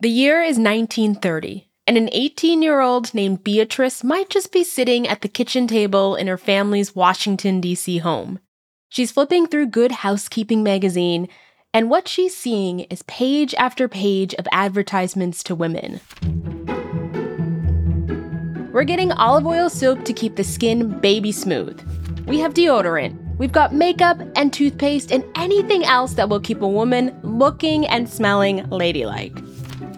The year is 1930, and an 18 year old named Beatrice might just be sitting at the kitchen table in her family's Washington, D.C. home. She's flipping through Good Housekeeping magazine, and what she's seeing is page after page of advertisements to women. We're getting olive oil soap to keep the skin baby smooth. We have deodorant. We've got makeup and toothpaste and anything else that will keep a woman looking and smelling ladylike.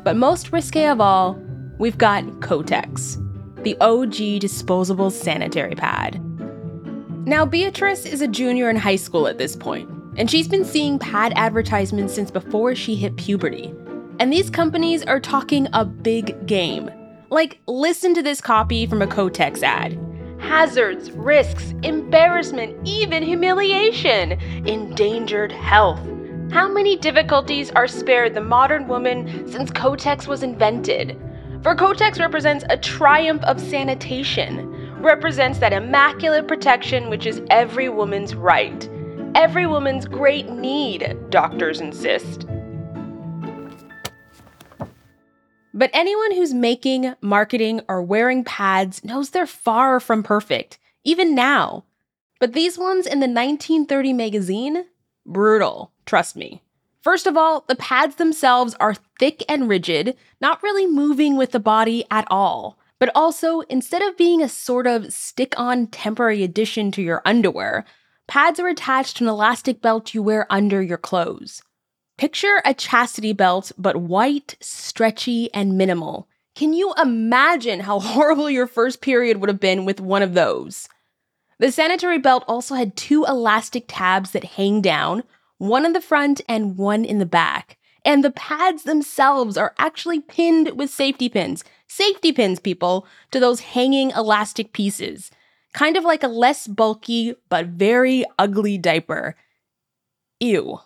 But most risque of all, we've got Kotex, the OG disposable sanitary pad. Now, Beatrice is a junior in high school at this point, and she's been seeing pad advertisements since before she hit puberty. And these companies are talking a big game. Like, listen to this copy from a Kotex ad hazards, risks, embarrassment, even humiliation, endangered health. How many difficulties are spared the modern woman since Kotex was invented? For Kotex represents a triumph of sanitation, represents that immaculate protection which is every woman's right, every woman's great need, doctors insist. But anyone who's making, marketing, or wearing pads knows they're far from perfect, even now. But these ones in the 1930 magazine? Brutal, trust me. First of all, the pads themselves are thick and rigid, not really moving with the body at all. But also, instead of being a sort of stick on temporary addition to your underwear, pads are attached to an elastic belt you wear under your clothes. Picture a chastity belt, but white, stretchy, and minimal. Can you imagine how horrible your first period would have been with one of those? The sanitary belt also had two elastic tabs that hang down, one in the front and one in the back. And the pads themselves are actually pinned with safety pins. Safety pins, people, to those hanging elastic pieces. Kind of like a less bulky but very ugly diaper. Ew.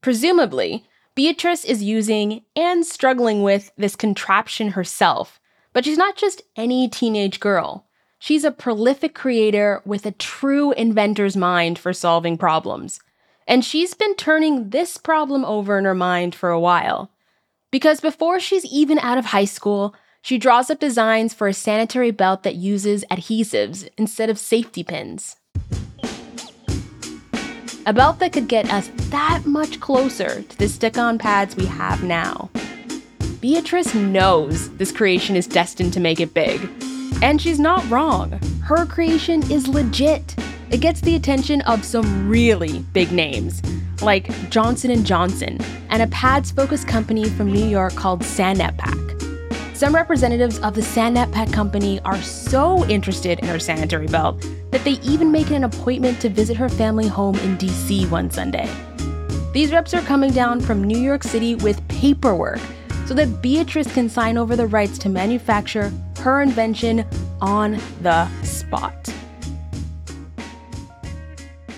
Presumably, Beatrice is using and struggling with this contraption herself, but she's not just any teenage girl. She's a prolific creator with a true inventor's mind for solving problems. And she's been turning this problem over in her mind for a while. Because before she's even out of high school, she draws up designs for a sanitary belt that uses adhesives instead of safety pins. A belt that could get us that much closer to the stick on pads we have now. Beatrice knows this creation is destined to make it big. And she's not wrong. Her creation is legit. It gets the attention of some really big names, like Johnson & Johnson and a pads focused company from New York called Sonn-Nap-Pack. Some representatives of the Sonn-Nap-Pack company are so interested in her sanitary belt that they even make an appointment to visit her family home in DC one Sunday. These reps are coming down from New York City with paperwork so that Beatrice can sign over the rights to manufacture her invention on the spot.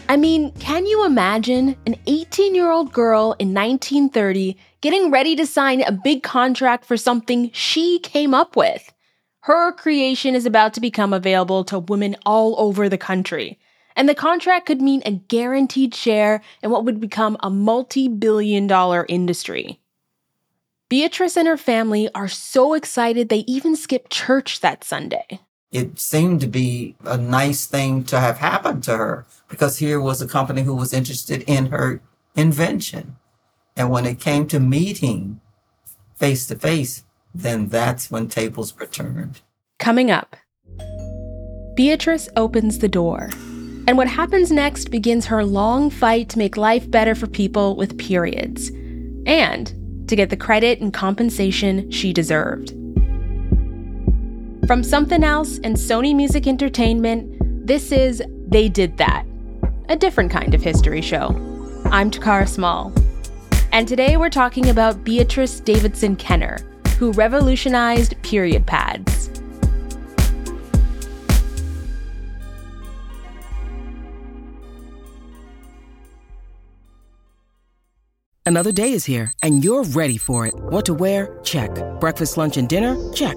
I mean, can you imagine an 18 year old girl in 1930 getting ready to sign a big contract for something she came up with. Her creation is about to become available to women all over the country. And the contract could mean a guaranteed share in what would become a multi billion dollar industry. Beatrice and her family are so excited they even skipped church that Sunday. It seemed to be a nice thing to have happened to her because here was a company who was interested in her invention. And when it came to meeting face to face, then that's when tables were turned. Coming up, Beatrice opens the door. And what happens next begins her long fight to make life better for people with periods and to get the credit and compensation she deserved. From Somethin' Else and Sony Music Entertainment, this is They Did That, a different kind of history show. I'm Takara Small. And today we're talking about Beatrice Davidson Kenner, who revolutionized period pads. Another day is here, and you're ready for it. What to wear? Check. Breakfast, lunch, and dinner? Check.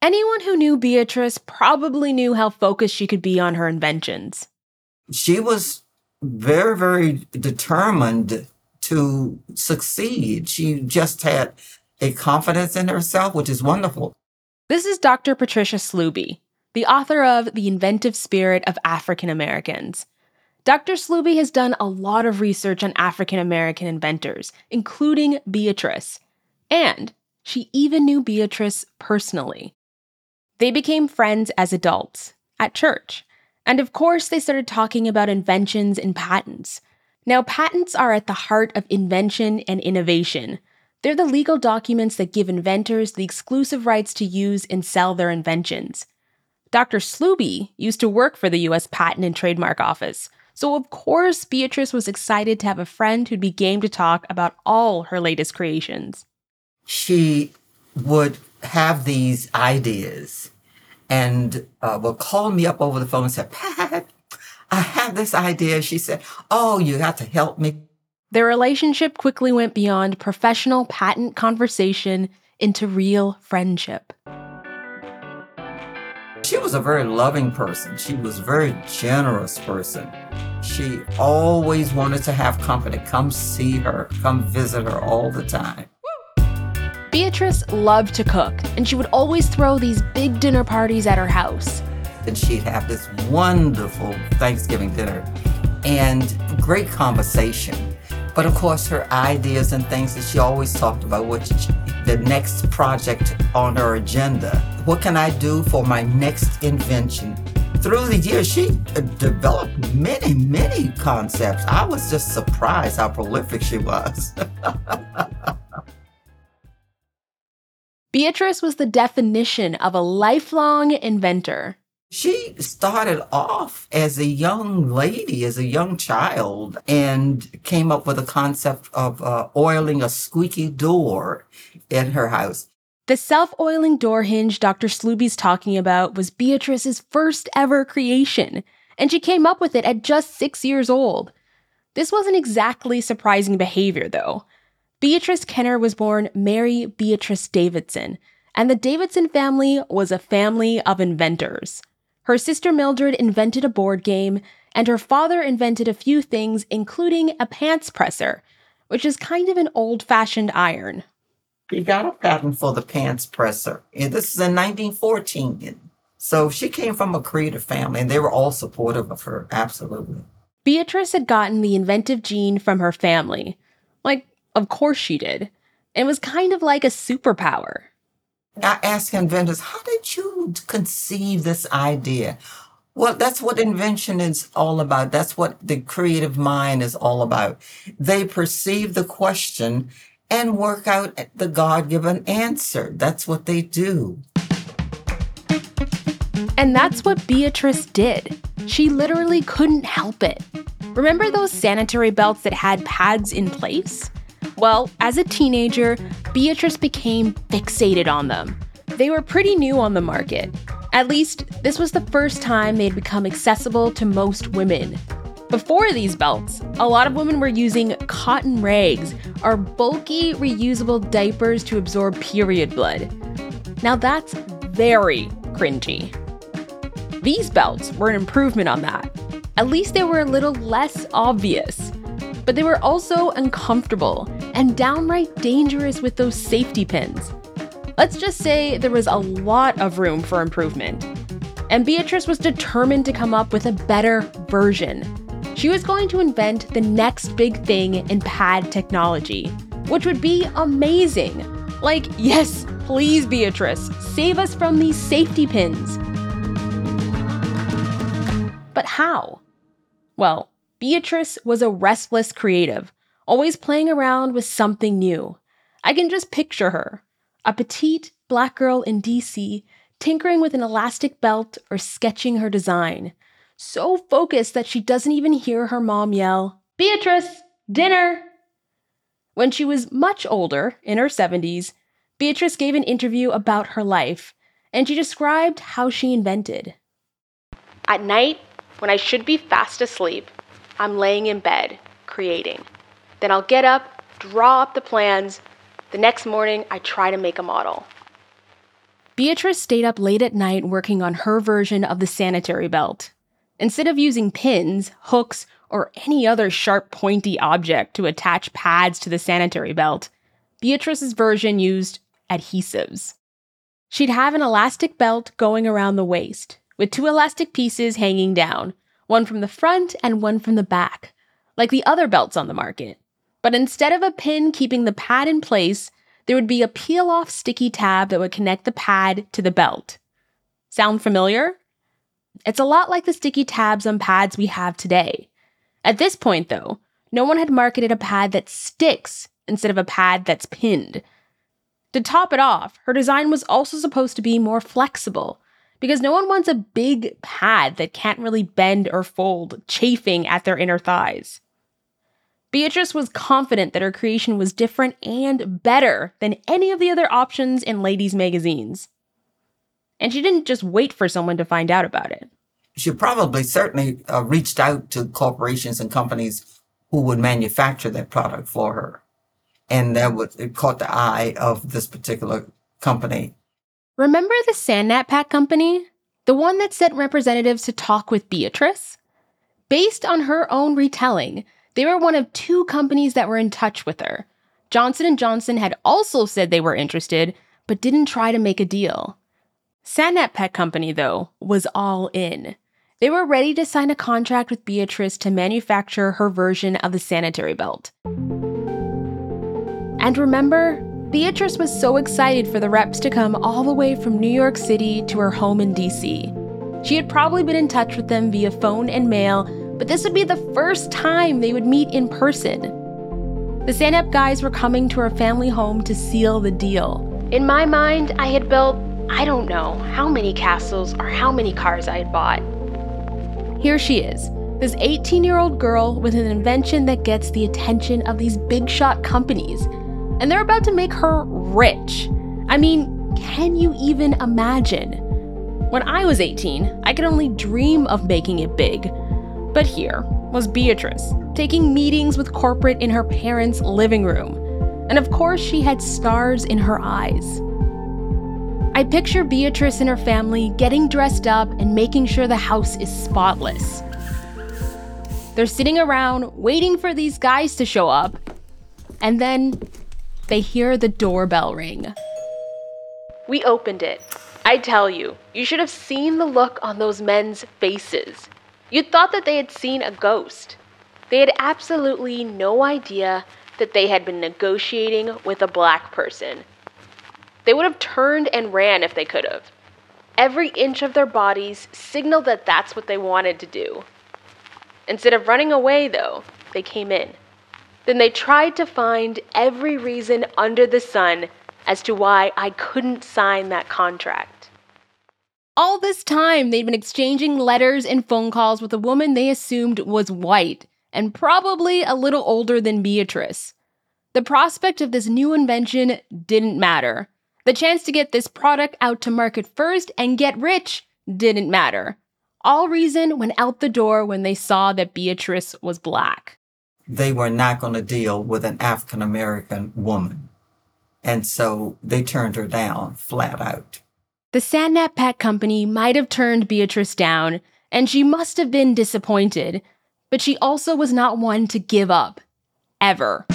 Anyone who knew Beatrice probably knew how focused she could be on her inventions. She was very, very determined to succeed. She just had a confidence in herself, which is wonderful. This is Dr. Patricia Sluby, the author of The Inventive Spirit of African Americans. Dr. Sluby has done a lot of research on African American inventors, including Beatrice, and she even knew Beatrice personally. They became friends as adults, at church, and of course, they started talking about inventions and patents. Now, patents are at the heart of invention and innovation. They're the legal documents that give inventors the exclusive rights to use and sell their inventions. Dr. Sluby used to work for the US Patent and Trademark Office, so of course Beatrice was excited to have a friend who'd be game to talk about all her latest creations. She would have these ideas and uh, would call me up over the phone and say, Pat, I have this idea. She said, Oh, you have to help me. Their relationship quickly went beyond professional patent conversation into real friendship. She was a very loving person. She was a very generous person. She always wanted to have company, come see her, come visit her all the time. Beatrice loved to cook, and she would always throw these big dinner parties at her house. And she'd have this wonderful Thanksgiving dinner and great conversation. But of course, her ideas and things that she always talked about, which the next project on her agenda. What can I do for my next invention? Through the years, she developed many, many concepts. I was just surprised how prolific she was. Beatrice was the definition of a lifelong inventor. She started off as a young lady, as a young child, and came up with a concept of uh, oiling a squeaky door in her house. The self oiling door hinge Dr. Sluby's talking about was Beatrice's first ever creation, and she came up with it at just six years old. This wasn't exactly surprising behavior, though. Beatrice Kenner was born Mary Beatrice Davidson, and the Davidson family was a family of inventors. Her sister Mildred invented a board game, and her father invented a few things, including a pants presser, which is kind of an old fashioned iron. He got a patent for the pants presser, and this is in 1914. So she came from a creative family, and they were all supportive of her, absolutely. Beatrice had gotten the inventive gene from her family. Like, of course she did. It was kind of like a superpower. I ask inventors, how did you conceive this idea? Well, that's what invention is all about. That's what the creative mind is all about. They perceive the question and work out the God given answer. That's what they do. And that's what Beatrice did. She literally couldn't help it. Remember those sanitary belts that had pads in place? Well, as a teenager, Beatrice became fixated on them. They were pretty new on the market. At least, this was the first time they'd become accessible to most women. Before these belts, a lot of women were using cotton rags or bulky, reusable diapers to absorb period blood. Now that's very cringy. These belts were an improvement on that. At least they were a little less obvious. But they were also uncomfortable and downright dangerous with those safety pins. Let's just say there was a lot of room for improvement. And Beatrice was determined to come up with a better version. She was going to invent the next big thing in pad technology, which would be amazing. Like, yes, please, Beatrice, save us from these safety pins. But how? Well, Beatrice was a restless creative, always playing around with something new. I can just picture her, a petite black girl in DC tinkering with an elastic belt or sketching her design. So focused that she doesn't even hear her mom yell, Beatrice, dinner! When she was much older, in her 70s, Beatrice gave an interview about her life, and she described how she invented. At night, when I should be fast asleep, I'm laying in bed, creating. Then I'll get up, draw up the plans. The next morning, I try to make a model. Beatrice stayed up late at night working on her version of the sanitary belt. Instead of using pins, hooks, or any other sharp, pointy object to attach pads to the sanitary belt, Beatrice's version used adhesives. She'd have an elastic belt going around the waist, with two elastic pieces hanging down, one from the front and one from the back, like the other belts on the market. But instead of a pin keeping the pad in place, there would be a peel off sticky tab that would connect the pad to the belt. Sound familiar? It's a lot like the sticky tabs on pads we have today. At this point, though, no one had marketed a pad that sticks instead of a pad that's pinned. To top it off, her design was also supposed to be more flexible, because no one wants a big pad that can't really bend or fold, chafing at their inner thighs. Beatrice was confident that her creation was different and better than any of the other options in ladies' magazines. And she didn't just wait for someone to find out about it. She probably certainly uh, reached out to corporations and companies who would manufacture that product for her. And that would, it caught the eye of this particular company. Remember the Sonn-Nap-Pack company? The one that sent representatives to talk with Beatrice? Based on her own retelling, they were one of two companies that were in touch with her. Johnson & Johnson had also said they were interested, but didn't try to make a deal. Sonn-Nap-Pack Company, though, was all in. They were ready to sign a contract with Beatrice to manufacture her version of the sanitary belt. And remember, Beatrice was so excited for the reps to come all the way from New York City to her home in DC. She had probably been in touch with them via phone and mail but this would be the first time they would meet in person. The Sonn-Nap-Pack guys were coming to her family home to seal the deal. In my mind, I had built, I don't know, how many castles or how many cars I had bought. Here she is, this 18 year old girl with an invention that gets the attention of these big shot companies. And they're about to make her rich. I mean, can you even imagine? When I was 18, I could only dream of making it big. But here was Beatrice, taking meetings with corporate in her parents' living room. And of course, she had stars in her eyes. I picture Beatrice and her family getting dressed up and making sure the house is spotless. They're sitting around waiting for these guys to show up, and then they hear the doorbell ring. We opened it. I tell you, you should have seen the look on those men's faces. You'd thought that they had seen a ghost. They had absolutely no idea that they had been negotiating with a black person. They would have turned and ran if they could have. Every inch of their bodies signaled that that's what they wanted to do. Instead of running away, though, they came in. Then they tried to find every reason under the sun as to why I couldn't sign that contract. All this time, they'd been exchanging letters and phone calls with a woman they assumed was white and probably a little older than Beatrice. The prospect of this new invention didn't matter. The chance to get this product out to market first and get rich didn't matter. All reason went out the door when they saw that Beatrice was black. They were not going to deal with an African American woman. And so they turned her down flat out. The Sonn-Nap-Pack Company might have turned Beatrice down, and she must have been disappointed, but she also was not one to give up. Ever.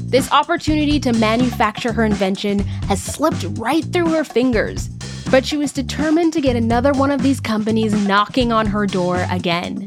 This opportunity to manufacture her invention has slipped right through her fingers, but she was determined to get another one of these companies knocking on her door again.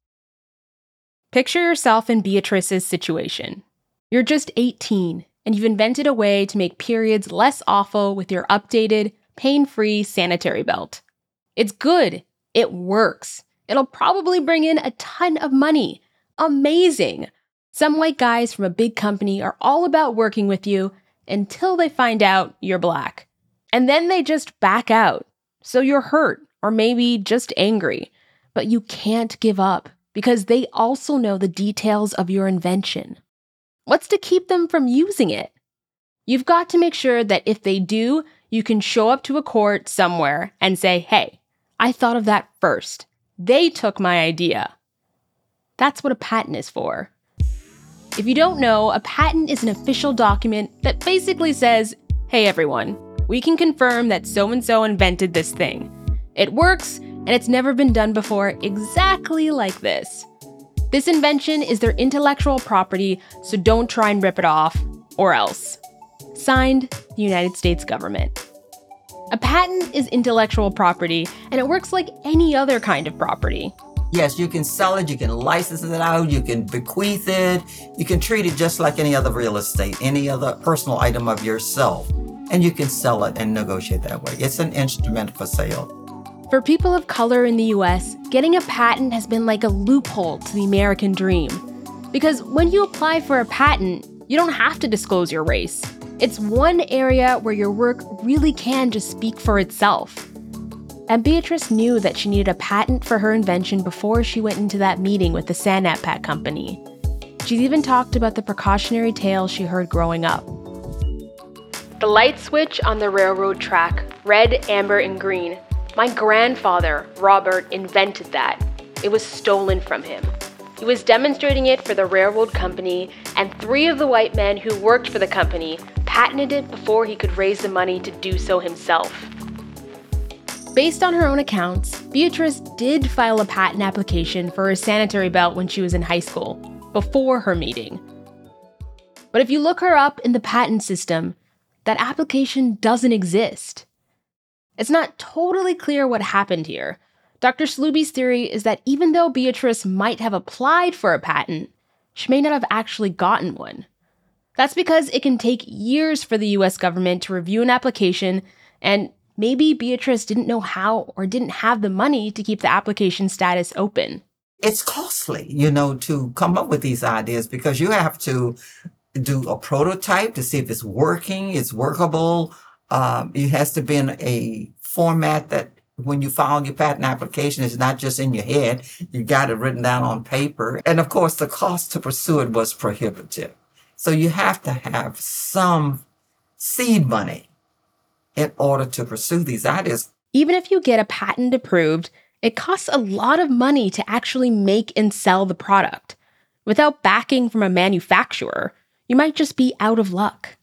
Picture yourself in Beatrice's situation. You're just 18, and you've invented a way to make periods less awful with your updated, pain free sanitary belt. It's good, it works. It'll probably bring in a ton of money. Amazing! Some white guys from a big company are all about working with you until they find out you're black. And then they just back out. So you're hurt, or maybe just angry. But you can't give up because they also know the details of your invention. What's to keep them from using it? You've got to make sure that if they do, you can show up to a court somewhere and say, hey, I thought of that first. They took my idea. That's what a patent is for. If you don't know, a patent is an official document that basically says, hey everyone, we can confirm that so and so invented this thing. It works, and it's never been done before exactly like this. This invention is their intellectual property, so don't try and rip it off, or else. Signed, the United States government. A patent is intellectual property, and it works like any other kind of property. Yes, you can sell it, you can license it out, you can bequeath it, you can treat it just like any other real estate, any other personal item of yourself. And you can sell it and negotiate that way. It's an instrument for sale. For people of color in the US, getting a patent has been like a loophole to the American dream. Because when you apply for a patent, you don't have to disclose your race. It's one area where your work really can just speak for itself. And Beatrice knew that she needed a patent for her invention before she went into that meeting with the Sonn-Nap-Pack company. She's even talked about the precautionary tales she heard growing up. The light switch on the railroad track, red, amber, and green. My grandfather, Robert, invented that. It was stolen from him. He was demonstrating it for the railroad company, and three of the white men who worked for the company patented it before he could raise the money to do so himself. Based on her own accounts, Beatrice did file a patent application for her sanitary belt when she was in high school, before her meeting. But if you look her up in the patent system, that application doesn't exist. It's not totally clear what happened here. Dr. Sluby's theory is that even though Beatrice might have applied for a patent, she may not have actually gotten one. That's because it can take years for the US government to review an application, and maybe Beatrice didn't know how or didn't have the money to keep the application status open. It's costly, you know, to come up with these ideas because you have to do a prototype to see if it's working, it's workable. Um, it has to be in a format that when you file your patent application, it's not just in your head. You got it written down on paper. And of course, the cost to pursue it was prohibitive. So you have to have some seed money in order to pursue these ideas. Even if you get a patent approved, it costs a lot of money to actually make and sell the product. Without backing from a manufacturer, you might just be out of luck.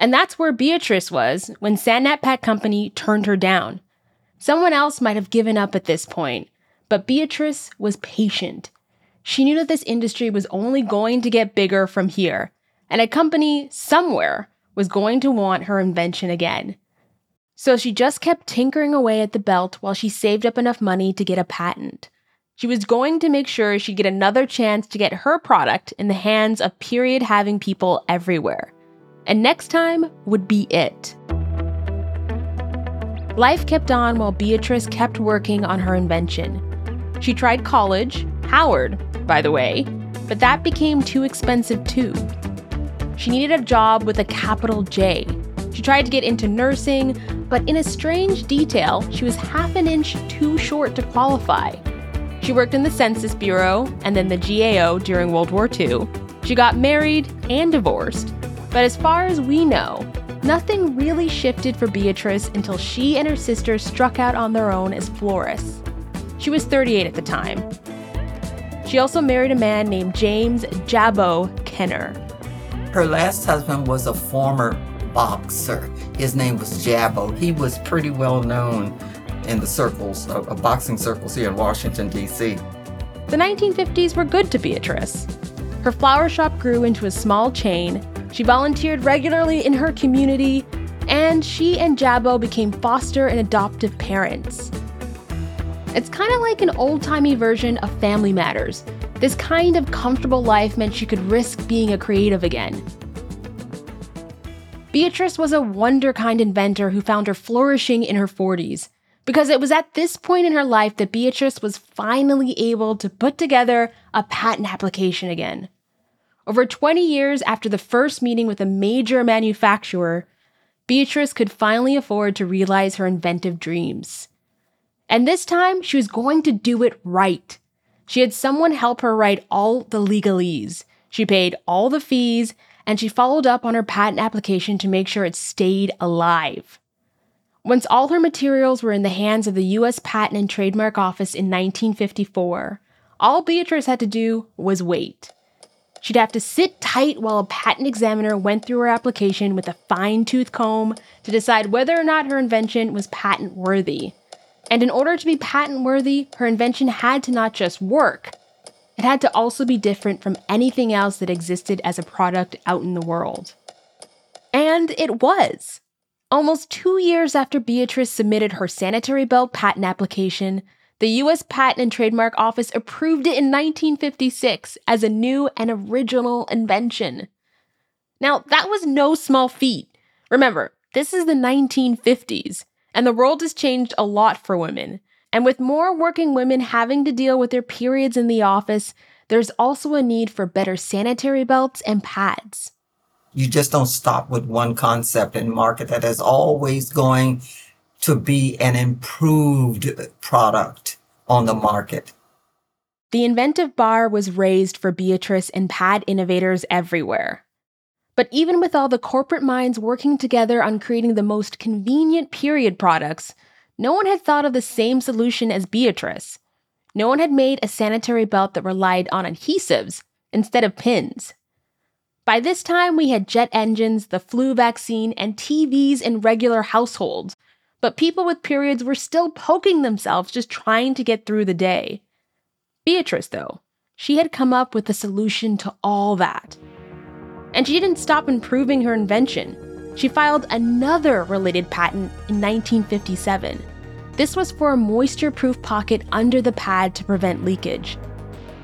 And that's where Beatrice was when Sonn-Nap-Pack Company turned her down. Someone else might have given up at this point, but Beatrice was patient. She knew that this industry was only going to get bigger from here, and a company somewhere was going to want her invention again. So she just kept tinkering away at the belt while she saved up enough money to get a patent. She was going to make sure she'd get another chance to get her product in the hands of period having people everywhere. And next time would be it. Life kept on while Beatrice kept working on her invention. She tried college, Howard, by the way, but that became too expensive too. She needed a job with a capital J. She tried to get into nursing, but in a strange detail, she was half an inch too short to qualify. She worked in the Census Bureau and then the GAO during World War II. She got married and divorced. But as far as we know, nothing really shifted for Beatrice until she and her sister struck out on their own as florists. She was 38 at the time. She also married a man named James Jabbo Kenner. Her last husband was a former boxer. His name was Jabbo. He was pretty well known in the circles of, of boxing circles here in Washington, D.C. The 1950s were good to Beatrice. Her flower shop grew into a small chain, she volunteered regularly in her community, and she and Jabbo became foster and adoptive parents. It's kind of like an old timey version of Family Matters. This kind of comfortable life meant she could risk being a creative again. Beatrice was a wonder kind inventor who found her flourishing in her 40s, because it was at this point in her life that Beatrice was finally able to put together a patent application again. Over 20 years after the first meeting with a major manufacturer, Beatrice could finally afford to realize her inventive dreams. And this time, she was going to do it right. She had someone help her write all the legalese. She paid all the fees, and she followed up on her patent application to make sure it stayed alive. Once all her materials were in the hands of the US Patent and Trademark Office in 1954, all Beatrice had to do was wait. She'd have to sit tight while a patent examiner went through her application with a fine tooth comb to decide whether or not her invention was patent worthy. And in order to be patent worthy, her invention had to not just work, it had to also be different from anything else that existed as a product out in the world. And it was. Almost two years after Beatrice submitted her sanitary belt patent application, the US Patent and Trademark Office approved it in 1956 as a new and original invention. Now, that was no small feat. Remember, this is the 1950s, and the world has changed a lot for women. And with more working women having to deal with their periods in the office, there's also a need for better sanitary belts and pads. You just don't stop with one concept and market that is always going to be an improved product on the market. The inventive bar was raised for Beatrice and pad innovators everywhere. But even with all the corporate minds working together on creating the most convenient period products, no one had thought of the same solution as Beatrice. No one had made a sanitary belt that relied on adhesives instead of pins. By this time, we had jet engines, the flu vaccine, and TVs in regular households, but people with periods were still poking themselves just trying to get through the day. Beatrice, though, she had come up with a solution to all that. And she didn't stop improving her invention. She filed another related patent in 1957. This was for a moisture proof pocket under the pad to prevent leakage.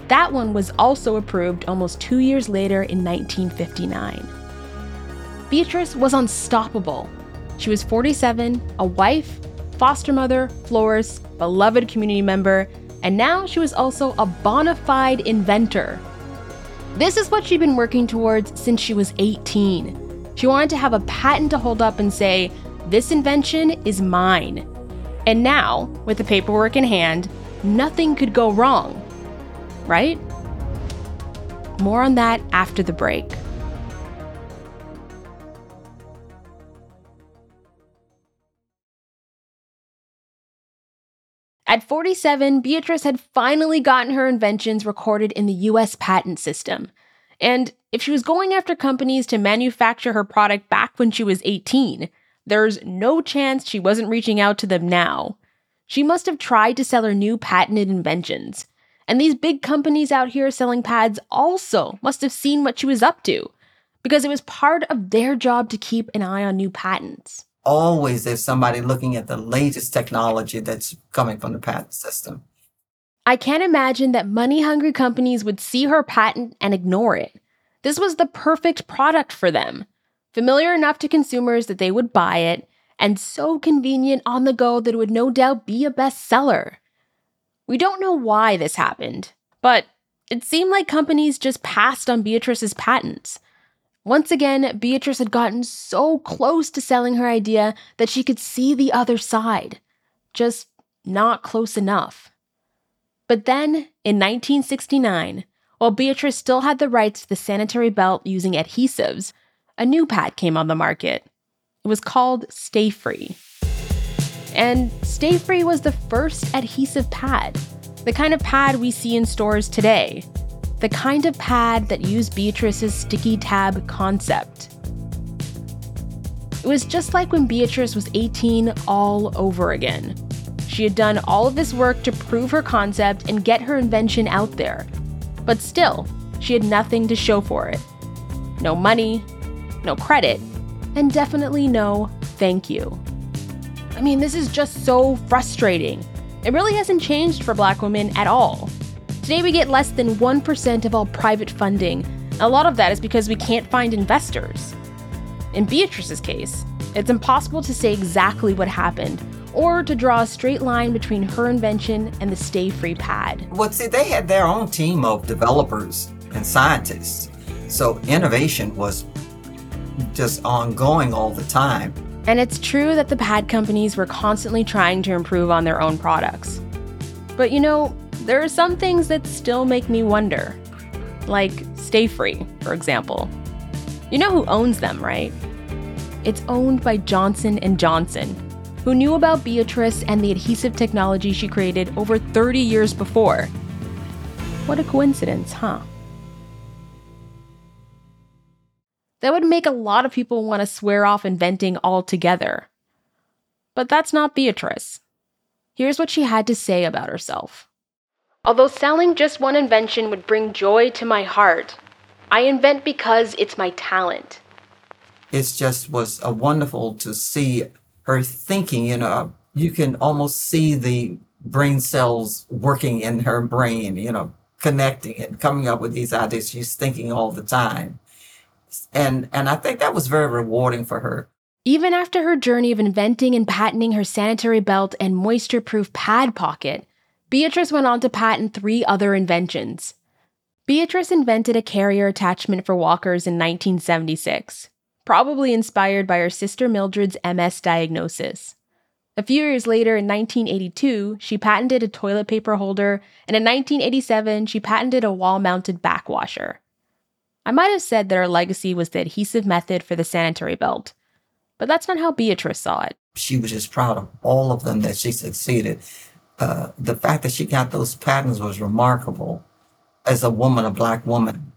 That one was also approved almost two years later in 1959. Beatrice was unstoppable she was 47, a wife, foster mother, florist, beloved community member, and now she was also a bona fide inventor. This is what she'd been working towards since she was 18. She wanted to have a patent to hold up and say, This invention is mine. And now, with the paperwork in hand, nothing could go wrong. Right? More on that after the break. At 47, Beatrice had finally gotten her inventions recorded in the US patent system. And if she was going after companies to manufacture her product back when she was 18, there's no chance she wasn't reaching out to them now. She must have tried to sell her new patented inventions. And these big companies out here selling pads also must have seen what she was up to, because it was part of their job to keep an eye on new patents always there's somebody looking at the latest technology that's coming from the patent system. I can't imagine that money hungry companies would see her patent and ignore it. This was the perfect product for them. Familiar enough to consumers that they would buy it, and so convenient on the go that it would no doubt be a bestseller. We don't know why this happened, but it seemed like companies just passed on Beatrice's patents. Once again, Beatrice had gotten so close to selling her idea that she could see the other side, just not close enough. But then, in 1969, while Beatrice still had the rights to the sanitary belt using adhesives, a new pad came on the market. It was called Stayfree. And Stayfree was the first adhesive pad, the kind of pad we see in stores today, the kind of pad that used Beatrice's sticky tab concept. It was just like when Beatrice was 18 all over again. She had done all of this work to prove her concept and get her invention out there. But still, she had nothing to show for it. No money, no credit, and definitely no thank you. I mean, this is just so frustrating. It really hasn't changed for black women at all. Today, we get less than 1% of all private funding. A lot of that is because we can't find investors. In Beatrice's case, it's impossible to say exactly what happened or to draw a straight line between her invention and the Stayfree pad. Well, see, they had their own team of developers and scientists. So innovation was just ongoing all the time. And it's true that the pad companies were constantly trying to improve on their own products. But you know, there are some things that still make me wonder. Like Stayfree, for example. You know who owns them, right? It's owned by Johnson & Johnson, who knew about Beatrice and the adhesive technology she created over 30 years before. What a coincidence, huh? That would make a lot of people want to swear off inventing altogether. But that's not Beatrice. Here's what she had to say about herself. Although selling just one invention would bring joy to my heart, I invent because it's my talent. It just was a wonderful to see her thinking, you know, you can almost see the brain cells working in her brain, you know, connecting and coming up with these ideas. She's thinking all the time. And and I think that was very rewarding for her. Even after her journey of inventing and patenting her sanitary belt and moisture proof pad pocket, Beatrice went on to patent three other inventions. Beatrice invented a carrier attachment for walkers in 1976, probably inspired by her sister Mildred's MS diagnosis. A few years later, in 1982, she patented a toilet paper holder, and in 1987, she patented a wall mounted backwasher. I might have said that her legacy was the adhesive method for the sanitary belt, but that's not how Beatrice saw it. She was just proud of all of them that she succeeded. Uh, the fact that she got those patents was remarkable as a woman, a black woman.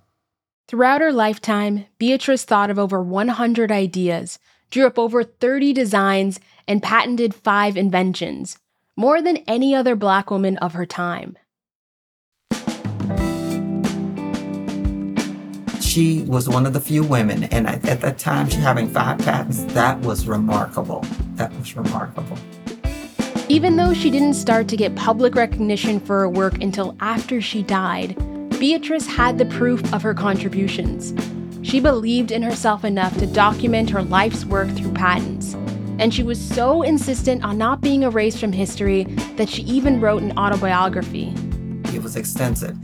Throughout her lifetime, Beatrice thought of over 100 ideas, drew up over 30 designs, and patented five inventions, more than any other black woman of her time. she was one of the few women, and at that time, she having five patents. That was remarkable. That was remarkable. Even though she didn't start to get public recognition for her work until after she died, Beatrice had the proof of her contributions. She believed in herself enough to document her life's work through patents. And she was so insistent on not being erased from history that she even wrote an autobiography. It was extensive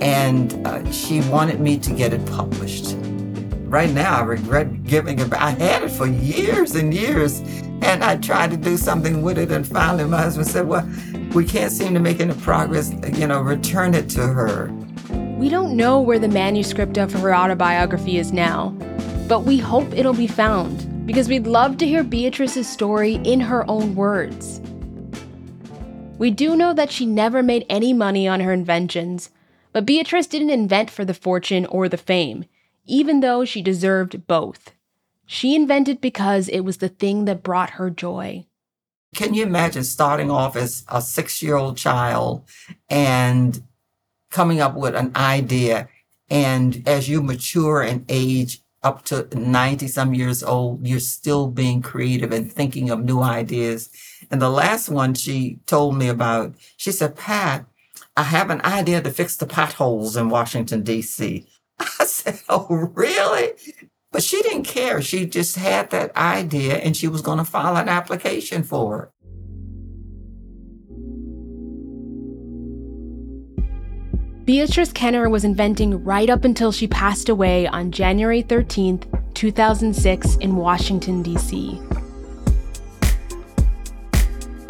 and uh, she wanted me to get it published. Right now, I regret giving it. I had it for years and years, and I tried to do something with it, and finally, my husband said, "Well, we can't seem to make any progress. You know, return it to her." We don't know where the manuscript of her autobiography is now, but we hope it'll be found because we'd love to hear Beatrice's story in her own words. We do know that she never made any money on her inventions, but Beatrice didn't invent for the fortune or the fame, even though she deserved both. She invented because it was the thing that brought her joy. Can you imagine starting off as a six year old child and coming up with an idea? And as you mature and age up to 90 some years old, you're still being creative and thinking of new ideas. And the last one she told me about, she said, Pat, I have an idea to fix the potholes in Washington, D.C. I said, Oh, really? But she didn't care. She just had that idea and she was going to file an application for it. Beatrice Kenner was inventing right up until she passed away on January 13th, 2006, in Washington, D.C.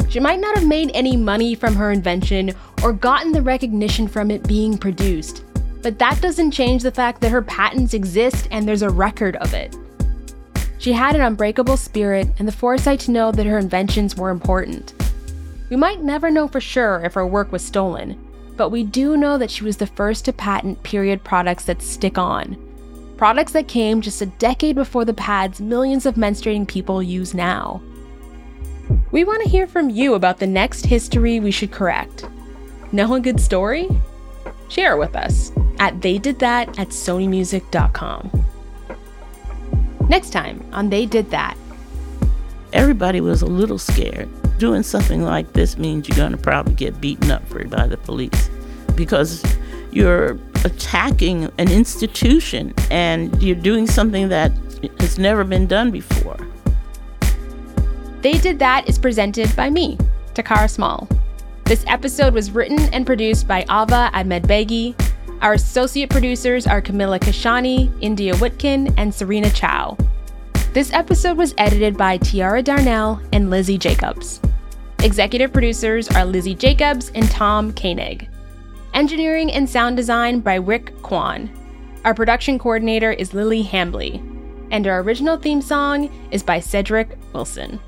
She might not have made any money from her invention or gotten the recognition from it being produced, but that doesn't change the fact that her patents exist and there's a record of it. She had an unbreakable spirit and the foresight to know that her inventions were important. We might never know for sure if her work was stolen, but we do know that she was the first to patent period products that stick on. Products that came just a decade before the pads millions of menstruating people use now. We want to hear from you about the next history we should correct. Know a good story? Share it with us at theydidthat at sonymusic.com. Next time on They Did That. Everybody was a little scared. Doing something like this means you're going to probably get beaten up for by the police because you're attacking an institution and you're doing something that has never been done before. They Did That is presented by me, Takara Small. This episode was written and produced by Ava Ahmedbegi. Our associate producers are Camilla Kashani, India Whitkin, and Serena Chow. This episode was edited by Tiara Darnell and Lizzie Jacobs. Executive producers are Lizzie Jacobs and Tom Koenig. Engineering and sound design by Rick Kwan. Our production coordinator is Lily Hambley. And our original theme song is by Cedric Wilson.